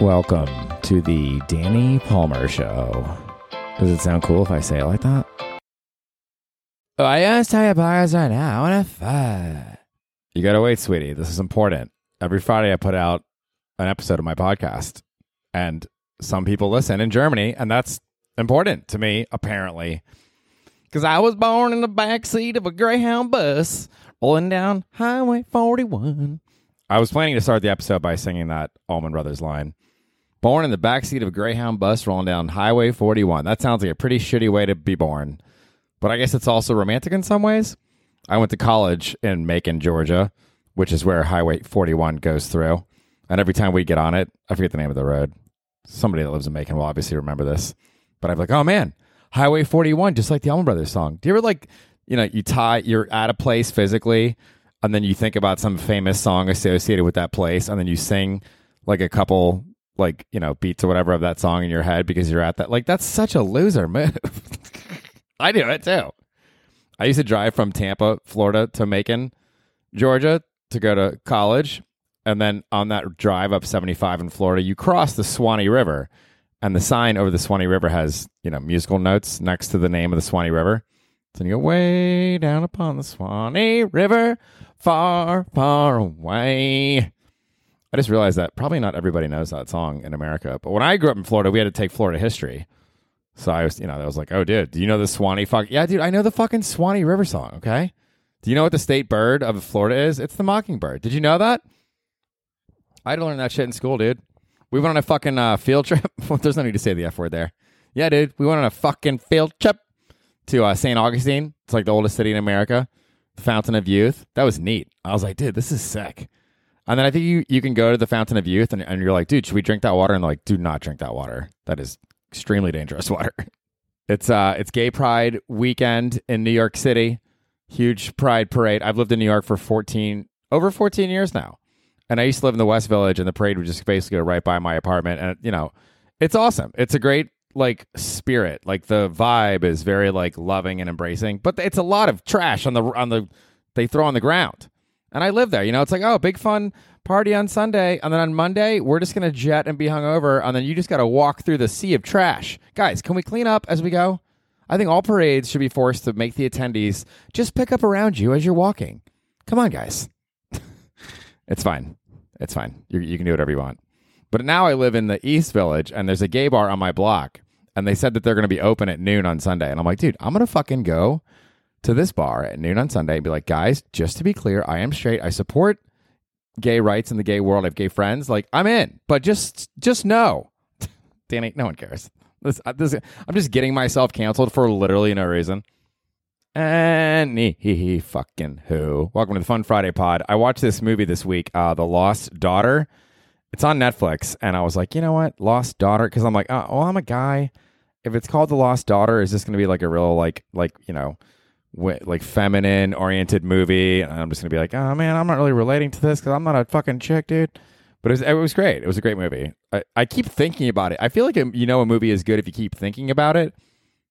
Welcome to the Danny Palmer Show. Does it sound cool if I say it like that? Oh, I gotta tell you about right now. What a fun. You gotta wait, sweetie. This is important. Every Friday, I put out an episode of my podcast, and some people listen in Germany, and that's important to me, apparently. Because I was born in the back seat of a Greyhound bus rolling down Highway 41. I was planning to start the episode by singing that Allman Brothers line. Born in the backseat of a Greyhound bus rolling down Highway 41. That sounds like a pretty shitty way to be born. But I guess it's also romantic in some ways. I went to college in Macon, Georgia, which is where Highway 41 goes through. And every time we get on it, I forget the name of the road. Somebody that lives in Macon will obviously remember this. But I'm like, oh man, Highway 41, just like the Allman Brothers song. Do you ever like, you know, you tie, you're at a place physically, and then you think about some famous song associated with that place, and then you sing like a couple, like, you know, beats or whatever of that song in your head because you're at that. Like, that's such a loser move. I do it too. I used to drive from Tampa, Florida to Macon, Georgia to go to college. And then on that drive up 75 in Florida, you cross the Swanee River. And the sign over the Swanee River has, you know, musical notes next to the name of the Swanee River. So you go way down upon the Swanee River, far, far away. I just realized that probably not everybody knows that song in America. But when I grew up in Florida, we had to take Florida history. So I was, you know, I was like, oh, dude, do you know the Swanee fuck? Yeah, dude, I know the fucking Swanee River song, okay? Do you know what the state bird of Florida is? It's the mockingbird. Did you know that? I had to learn that shit in school, dude. We went on a fucking uh, field trip. There's no need to say the F word there. Yeah, dude, we went on a fucking field trip to uh, St. Augustine. It's like the oldest city in America, the Fountain of Youth. That was neat. I was like, dude, this is sick. And then I think you, you can go to the Fountain of Youth and, and you're like, dude, should we drink that water? And they're like, do not drink that water. That is extremely dangerous water. It's uh it's Gay Pride weekend in New York City. Huge pride parade. I've lived in New York for 14 over 14 years now. And I used to live in the West Village and the parade would just basically go right by my apartment and you know, it's awesome. It's a great like spirit. Like the vibe is very like loving and embracing, but it's a lot of trash on the on the they throw on the ground. And I live there. You know, it's like, oh, big fun party on Sunday. And then on Monday, we're just to jet and be hungover. And then you just got to walk through the sea of trash. Guys, can we clean up as we go? I think all parades should be forced to make the attendees just pick up around you as you're walking. Come on, guys. it's fine. It's fine. You, you can do whatever you want. But now I live in the East Village and there's a gay bar on my block. And they said that they're going to be open at noon on Sunday. And I'm like, dude, I'm going to fucking go to this bar at noon on Sunday and be like, guys, just to be clear, I am straight. I support gay rights in the gay world. I have gay friends. Like, I'm in, but just just know, Danny, no one cares. This, uh, this, I'm just getting myself canceled for literally no reason. And he, fucking who. Welcome to the Fun Friday pod. I watched this movie this week, uh, The Lost Daughter. It's on Netflix, and I was like, you know what, Lost Daughter, because I'm like, oh, well, I'm a guy. If it's called The Lost Daughter, is this going to be like a real like like you know like feminine oriented movie, and I'm just gonna be like, oh man, I'm not really relating to this because I'm not a fucking chick, dude. But it was, it was great. It was a great movie. I, I keep thinking about it. I feel like you know a movie is good if you keep thinking about it.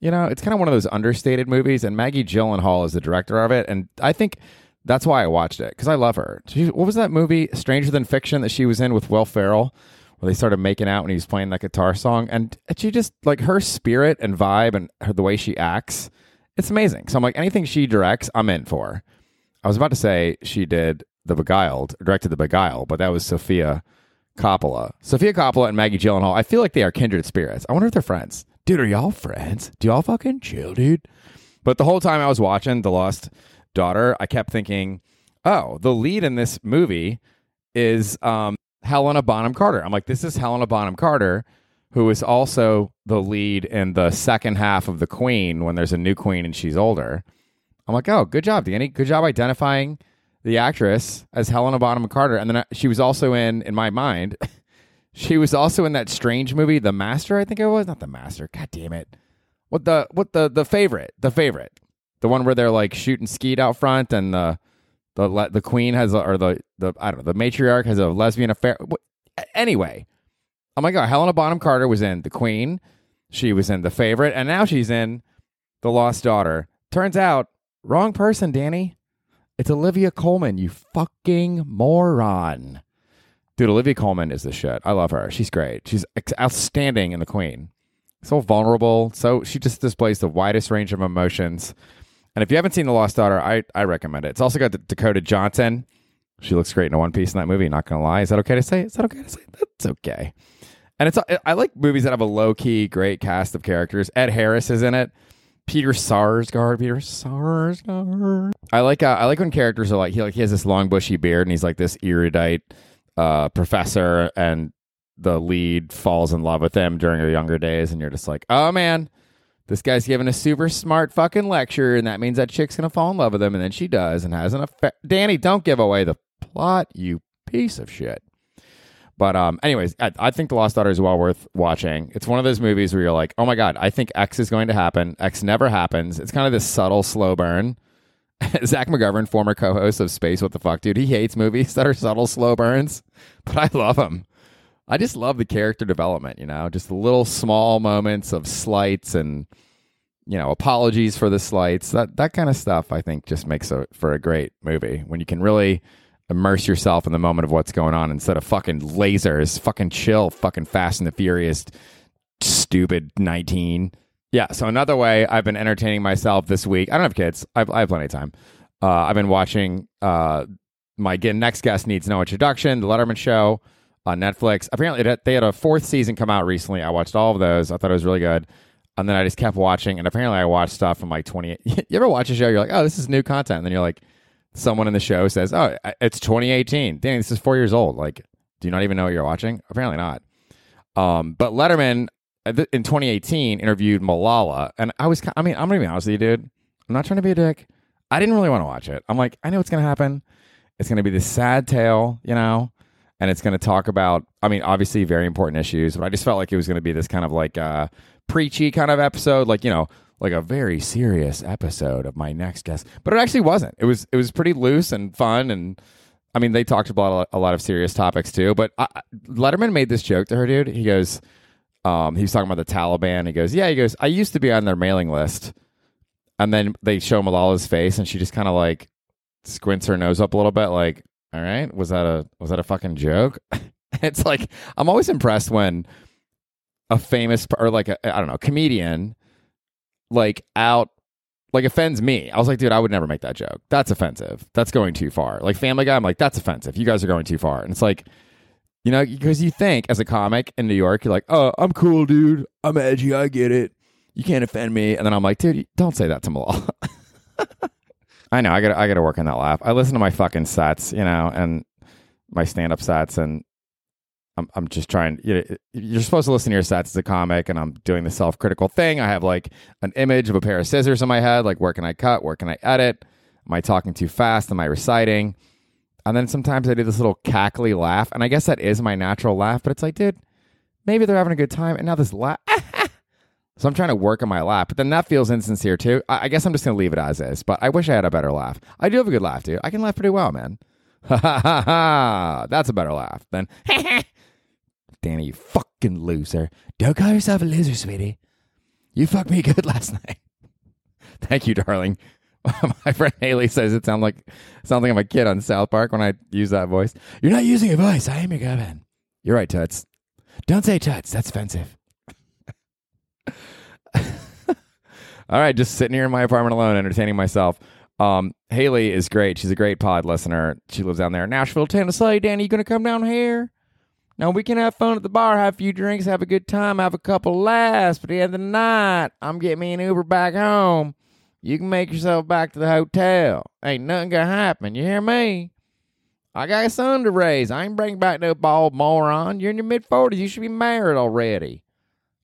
You know, it's kind of one of those understated movies, and Maggie Gyllenhaal is the director of it, and I think that's why I watched it because I love her. She, what was that movie, Stranger Than Fiction, that she was in with Will Ferrell, where they started making out when he was playing that guitar song, and she just like her spirit and vibe and her, the way she acts it's amazing. So I'm like, anything she directs, I'm in for. I was about to say she did The Beguiled, directed The Beguiled, but that was Sofia Coppola. Sofia Coppola and Maggie Gyllenhaal, I feel like they are kindred spirits. I wonder if they're friends. Dude, are y'all friends? Do y'all fucking chill, dude? But the whole time I was watching The Lost Daughter, I kept thinking, oh, the lead in this movie is um, Helena Bonham Carter. I'm like, this is Helena Bonham Carter who is also the lead in the second half of The Queen when there's a new queen and she's older. I'm like, oh, good job, Danny. Good job identifying the actress as Helena Bonham Carter. And then I, she was also in, in my mind, she was also in that strange movie, The Master. I think it was not The Master. God damn it! What the what the the favorite? The favorite, the one where they're like shooting skeet out front, and the the the queen has a, or the the I don't know the matriarch has a lesbian affair. Anyway, oh my god, Helena Bonham Carter was in The Queen. She was in The Favorite, and now she's in The Lost Daughter. Turns out, wrong person, Danny. It's Olivia Colman, you fucking moron. Dude, Olivia Colman is the shit. I love her. She's great. She's outstanding in The Queen. So vulnerable. So she just displays the widest range of emotions. And if you haven't seen The Lost Daughter, I, I recommend it. It's also got Dakota Johnson. She looks great in a one piece in that movie. Not gonna lie. Is that okay to say? Is that okay to say? That's okay. And it's I like movies that have a low key great cast of characters. Ed Harris is in it. Peter Sarsgaard. Peter Sarsgaard. I like uh, I like when characters are like he like he has this long bushy beard and he's like this erudite uh, professor and the lead falls in love with him during her younger days and you're just like oh man this guy's giving a super smart fucking lecture and that means that chick's gonna fall in love with him and then she does and has an effect danny don't give away the plot you piece of shit but um, anyways, I, I, think The Lost Daughter is well worth watching. It's one of those movies where you're like, oh my god, I think X is going to happen. X never happens. It's kind of this subtle slow burn. Zach McGovern, former co-host of Space, what the fuck, dude? He hates movies that are subtle slow burns, but I love them. I just love the character development. You know, just the little small moments of slights and you know apologies for the slights. That that kind of stuff, I think, just makes a, for a great movie when you can really immerse yourself in the moment of what's going on instead of fucking lasers. Fucking chill. Fucking Fast and the Furious. Stupid 19. Yeah. So another way I've been entertaining myself this week. I don't have kids. I've, I have plenty of time. Uh, I've been watching. Uh, my next guest needs no introduction. The Letterman Show on Netflix. Apparently, they had a fourth season come out recently. I watched all of those. I thought it was really good. And then I just kept watching. And apparently, I watched stuff from like 20. you ever watch a show? You're like, oh, this is new content. And then you're like, someone in the show says, "Oh, it's 2018." Danny, this is four years old. Like, do you not even know what you're watching? Apparently not. Um, but Letterman uh, in 2018 interviewed Malala, and I was, I mean, I'm gonna be honest with you, dude. I'm not trying to be a dick. I didn't really want to watch it. I'm like, I know what's gonna happen. It's gonna be this sad tale, you know, and it's gonna talk about, I mean, obviously very important issues, but I just felt like it was gonna be this kind of like uh, preachy kind of episode, like you know, like a very serious episode of my next guest, but it actually wasn't. It was it was pretty loose and fun, and I mean they talked about a lot of serious topics too. But I, Letterman made this joke to her, dude. He goes, um, he was talking about the Taliban. He goes, yeah, he goes, I used to be on their mailing list, and then they show Malala's face, and she just kind of like squints her nose up a little bit, like, all right, was that a was that a fucking joke? it's like I'm always impressed when a famous or like a I don't know comedian like out like offends me. I was like, dude, I would never make that joke. That's offensive. That's going too far. Like Family Guy, I'm like, that's offensive. You guys are going too far. And it's like, you know, because you think as a comic in New York, you're like, oh, I'm cool, dude. I'm edgy. I get it. You can't offend me. And then I'm like, dude, don't say that to Malal. I know. I got. I got to work on that laugh. I listen to my fucking sets, you know, and my stand-up sets, and I'm I'm just trying. You know, you're supposed to listen to your sets as a comic, and I'm doing the self critical thing. I have like an image of a pair of scissors in my head. Like, where can I cut? Where can I edit? Am I talking too fast? Am I reciting? And then sometimes I do this little cackly laugh, and I guess that is my natural laugh. But it's like, dude, maybe they're having a good time, and now this laugh. So I'm trying to work on my laugh, but then that feels insincere too. I, I guess I'm just gonna leave it as is. But I wish I had a better laugh. I do have a good laugh, dude. I can laugh pretty well, man. Ha ha ha ha! That's a better laugh than Danny, you fucking loser. Don't call yourself a loser, sweetie. You fucked me good last night. Thank you, darling. My friend Haley says it sounds like sounds like I'm a kid on South Park when I use that voice. You're not using a voice. I am your government. You're right, Toots. Don't say Toots. That's offensive. All right, just sitting here in my apartment alone, entertaining myself. Um, Haley is great. She's a great pod listener. She lives down there in Nashville, Tennessee. Danny, you gonna come down here? Now we can have fun at the bar, have a few drinks, have a good time, have a couple laughs. But at the end of the night, I'm getting me an Uber back home. You can make yourself back to the hotel. Ain't nothing gonna happen. You hear me? I got a son to raise. I ain't bringing back no bald moron. You're in your mid forties. You should be married already.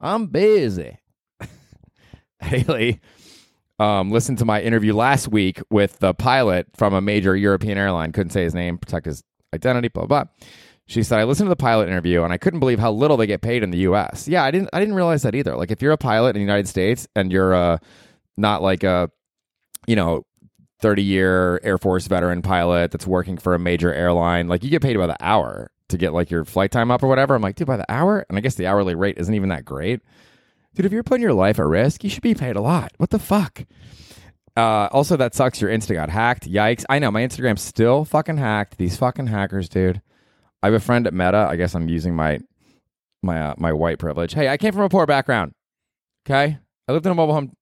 I'm busy. Haley, um, listened to my interview last week with the pilot from a major European airline. Couldn't say his name, protect his identity. Blah blah. blah. She said, I listened to the pilot interview and I couldn't believe how little they get paid in the US. Yeah, I didn't I didn't realize that either. Like if you're a pilot in the United States and you're uh not like a you know 30 year Air Force veteran pilot that's working for a major airline, like you get paid by the hour to get like your flight time up or whatever. I'm like, dude, by the hour? And I guess the hourly rate isn't even that great. Dude, if you're putting your life at risk, you should be paid a lot. What the fuck? Uh, also, that sucks. Your Insta got hacked. Yikes. I know my Instagram's still fucking hacked. These fucking hackers, dude. I have a friend at Meta. I guess I'm using my my uh, my white privilege. Hey, I came from a poor background. Okay, I lived in a mobile home.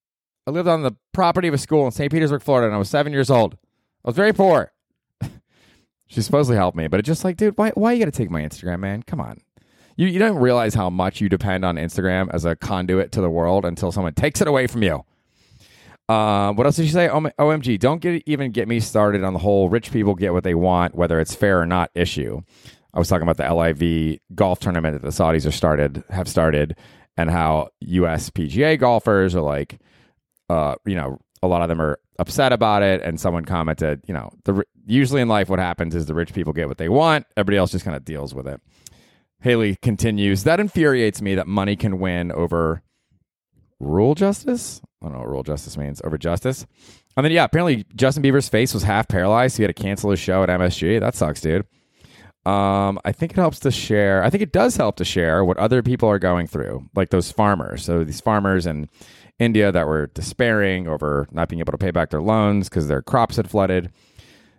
I lived on the property of a school in St. Petersburg, Florida, and I was seven years old. I was very poor. she supposedly helped me, but it's just like, dude, why why you got to take my Instagram, man? Come on. You you don't realize how much you depend on Instagram as a conduit to the world until someone takes it away from you. Uh, what else did she say? OMG, don't get even get me started on the whole rich people get what they want, whether it's fair or not issue. I was talking about the LIV golf tournament that the Saudis are started have started, and how U.S. PGA golfers are like, uh, you know, a lot of them are upset about it. And someone commented, you know, the usually in life what happens is the rich people get what they want, everybody else just kind of deals with it. Haley continues, that infuriates me that money can win over rule justice. I don't know what rule justice means over justice. And then, yeah, apparently Justin Bieber's face was half paralyzed. So he had to cancel his show at MSG. That sucks, dude. Um, I think it helps to share. I think it does help to share what other people are going through, like those farmers. So these farmers in India that were despairing over not being able to pay back their loans because their crops had flooded.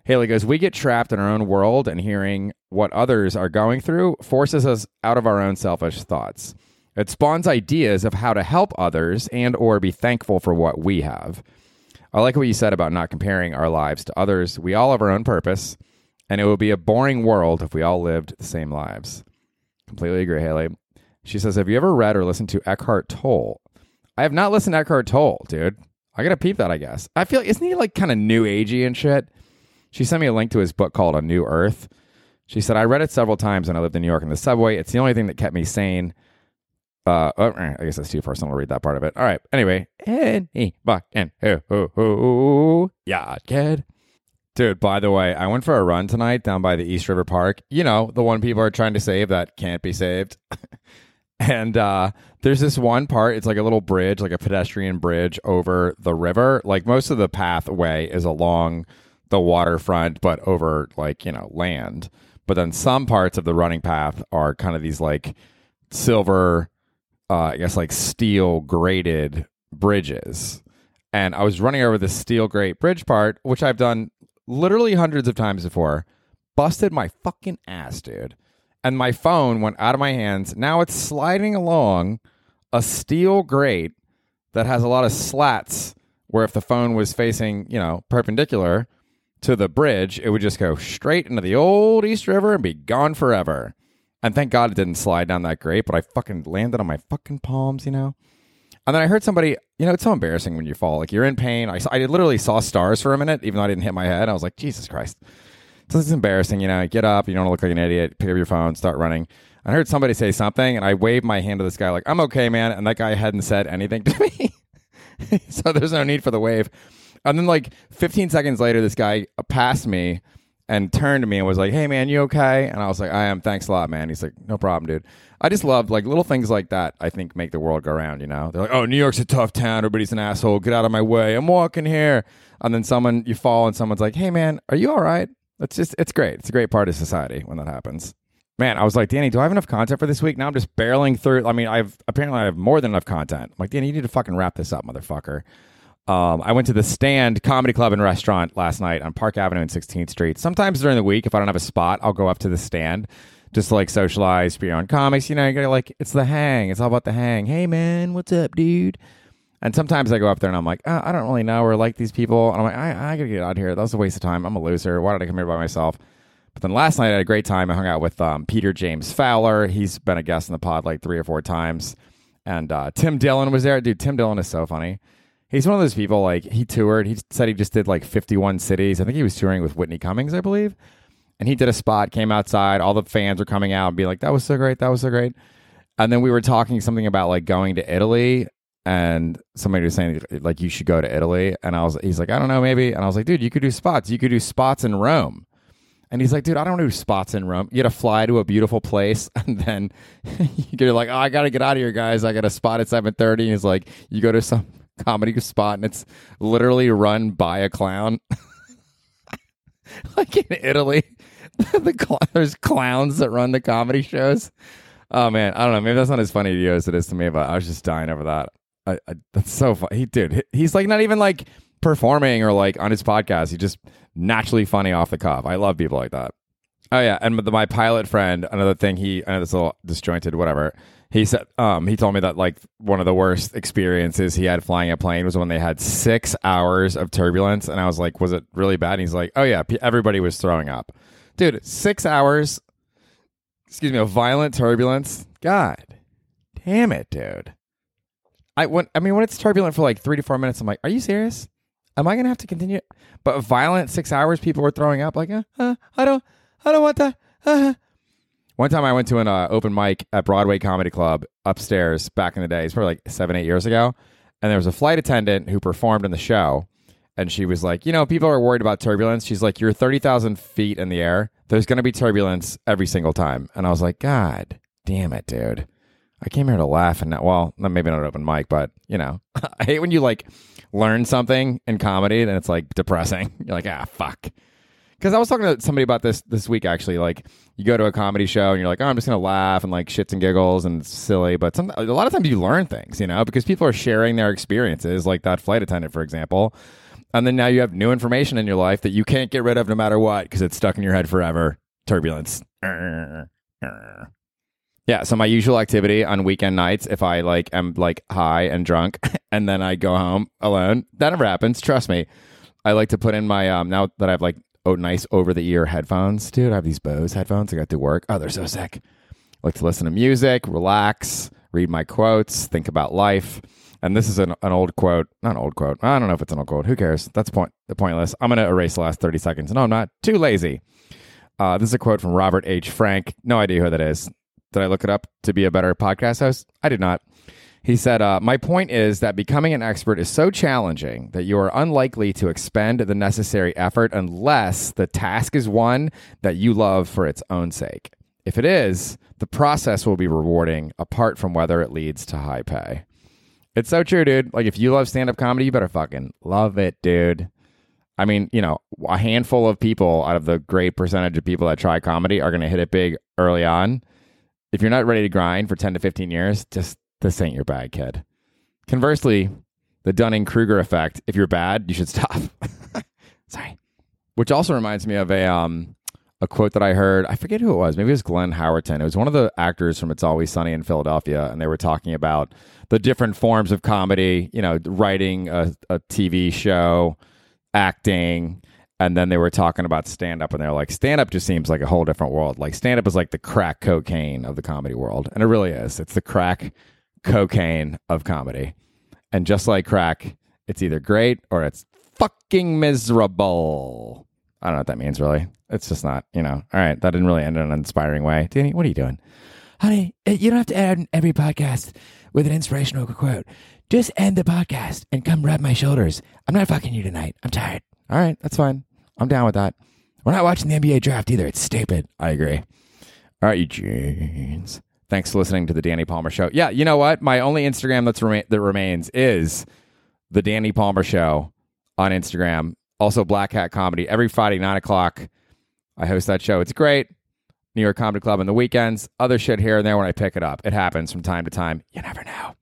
Haley goes, We get trapped in our own world, and hearing what others are going through forces us out of our own selfish thoughts. It spawns ideas of how to help others and or be thankful for what we have. I like what you said about not comparing our lives to others. We all have our own purpose, and it would be a boring world if we all lived the same lives. Completely agree, Haley. She says, Have you ever read or listened to Eckhart Tolle? I have not listened to Eckhart Tolle, dude. I gotta peep that, I guess. I feel isn't he like kind of new agey and shit? She sent me a link to his book called A New Earth. She said, I read it several times when I lived in New York in the subway. It's the only thing that kept me sane. Uh, oh, I guess that's too personal to read that part of it. All right. Anyway, and he back and yeah, kid. Dude, by the way, I went for a run tonight down by the East River Park. You know, the one people are trying to save that can't be saved. and uh, there's this one part. It's like a little bridge, like a pedestrian bridge over the river. Like most of the pathway is along the waterfront, but over like you know land. But then some parts of the running path are kind of these like silver uh, I guess like steel grated bridges. And I was running over the steel grate bridge part, which I've done literally hundreds of times before. Busted my fucking ass, dude. And my phone went out of my hands. Now it's sliding along a steel grate that has a lot of slats where if the phone was facing, you know, perpendicular to the bridge, it would just go straight into the old East River and be gone forever. And thank God it didn't slide down that great, but I fucking landed on my fucking palms, you know? And then I heard somebody, you know, it's so embarrassing when you fall. Like you're in pain. I, I literally saw stars for a minute, even though I didn't hit my head. I was like, Jesus Christ. So this is embarrassing, you know. Get up, you don't look like an idiot, pick up your phone, start running. I heard somebody say something, and I waved my hand to this guy, like, I'm okay, man. And that guy hadn't said anything to me. so there's no need for the wave. And then, like 15 seconds later, this guy passed me and turned to me and was like, "Hey man, you okay?" And I was like, "I am. Thanks a lot, man." He's like, "No problem, dude." I just love like little things like that. I think make the world go round. You know, they're like, "Oh, New York's a tough town. Everybody's an asshole. Get out of my way. I'm walking here." And then someone you fall and someone's like, "Hey man, are you all right?" It's just it's great. It's a great part of society when that happens. Man, I was like, Danny, do I have enough content for this week? Now I'm just barreling through. I mean, I've apparently I have more than enough content. I'm like, Danny, you need to fucking wrap this up, motherfucker. Um, I went to the Stand Comedy Club and Restaurant last night on Park Avenue and 16th Street. Sometimes during the week, if I don't have a spot, I'll go up to the Stand just to like socialize, be on comics. You know, you gotta like, it's the hang. It's all about the hang. Hey, man, what's up, dude? And sometimes I go up there and I'm like, oh, I don't really know or like these people. And I'm like, I, I gotta get out of here. That was a waste of time. I'm a loser. Why did I come here by myself? But then last night I had a great time. I hung out with um, Peter James Fowler. He's been a guest in the pod like three or four times. And uh, Tim Dillon was there. Dude, Tim Dillon is so funny. He's one of those people like he toured. He said he just did like 51 cities. I think he was touring with Whitney Cummings, I believe. And he did a spot, came outside. All the fans were coming out and be like, "That was so great. That was so great." And then we were talking something about like going to Italy, and somebody was saying like you should go to Italy. And I was, he's like, I don't know, maybe. And I was like, dude, you could do spots. You could do spots in Rome. And he's like, dude, I don't do spots in Rome. You got to fly to a beautiful place, and then you're like, oh, I got to get out of here, guys. I got a spot at 7:30. And he's like, you go to some comedy spot and it's literally run by a clown. like in Italy, the cl- there's clowns that run the comedy shows. Oh man, I don't know. Maybe that's not as funny to you as it is to me, but I was just dying over that. I, I, that's so funny. He dude, he's like not even like performing or like on his podcast. He's just naturally funny off the cuff. I love people like that. Oh yeah, and my pilot friend, another thing he, this little disjointed, whatever. He said, um, he told me that like one of the worst experiences he had flying a plane was when they had six hours of turbulence, and I was like, was it really bad? And he's like, oh yeah, everybody was throwing up, dude. Six hours, excuse me, of violent turbulence. God, damn it, dude. I when I mean when it's turbulent for like three to four minutes, I'm like, are you serious? Am I gonna have to continue? But violent six hours, people were throwing up. Like, uh, uh, I don't, I don't want that. Uh. One time I went to an uh, open mic at Broadway Comedy Club upstairs back in the day. It's probably like seven, eight years ago. And there was a flight attendant who performed in the show. And she was like, you know, people are worried about turbulence. She's like, you're 30,000 feet in the air. There's going to be turbulence every single time. And I was like, God damn it, dude. I came here to laugh and not, well, maybe not an open mic, but you know, I hate when you like learn something in comedy and it's like depressing. You're like, ah, fuck. Because I was talking to somebody about this this week actually. Like, you go to a comedy show and you're like, oh, I'm just gonna laugh and like shits and giggles and it's silly. But some, a lot of times you learn things, you know, because people are sharing their experiences, like that flight attendant, for example. And then now you have new information in your life that you can't get rid of no matter what because it's stuck in your head forever. Turbulence. Yeah, so my usual activity on weekend nights, if I like am like high and drunk, and then I go home alone, that never happens. Trust me. I like to put in my um now that I've like oh nice over the ear headphones, dude. I have these Bose headphones. I got to work. Oh, they're so sick. I like to listen to music, relax, read my quotes, think about life. And this is an, an old quote, not an old quote. I don't know if it's an old quote. Who cares? That's point the pointless. I'm gonna erase the last thirty seconds. No, I'm not. Too lazy. Uh, this is a quote from Robert H. Frank. No idea who that is. Did I look it up to be a better podcast host? I did not. He said, uh, My point is that becoming an expert is so challenging that you are unlikely to expend the necessary effort unless the task is one that you love for its own sake. If it is, the process will be rewarding apart from whether it leads to high pay. It's so true, dude. Like, if you love stand up comedy, you better fucking love it, dude. I mean, you know, a handful of people out of the great percentage of people that try comedy are going to hit it big early on if you're not ready to grind for 10 to 15 years, just this ain't your bag, kid. Conversely, the Dunning Kruger effect, if you're bad, you should stop. Sorry. Which also reminds me of a um a quote that I heard. I forget who it was. Maybe it was Glenn Howerton. It was one of the actors from It's Always Sunny in Philadelphia, and they were talking about the different forms of comedy. You know, writing a, a TV show, acting, and then they were talking about stand up and they're like stand up just seems like a whole different world like stand up is like the crack cocaine of the comedy world and it really is it's the crack cocaine of comedy and just like crack it's either great or it's fucking miserable i don't know what that means really it's just not you know all right that didn't really end in an inspiring way danny what are you doing honey eh, you don't have to end every podcast with an inspirational quote just end the podcast and come rub my shoulders i'm not fucking you tonight i'm tired all right, that's fine. I'm down with that. We're not watching the NBA draft either. It's stupid. I agree. All right, you jeans. Thanks for listening to the Danny Palmer Show. Yeah, you know what? My only Instagram that's rema- that remains is the Danny Palmer Show on Instagram. Also, Black Cat Comedy every Friday nine o'clock. I host that show. It's great. New York Comedy Club on the weekends. Other shit here and there when I pick it up. It happens from time to time. You never know.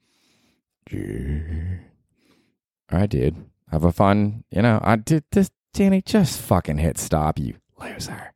All right, dude. Have a fun, you know. I did this, Danny. Just fucking hit stop, you loser.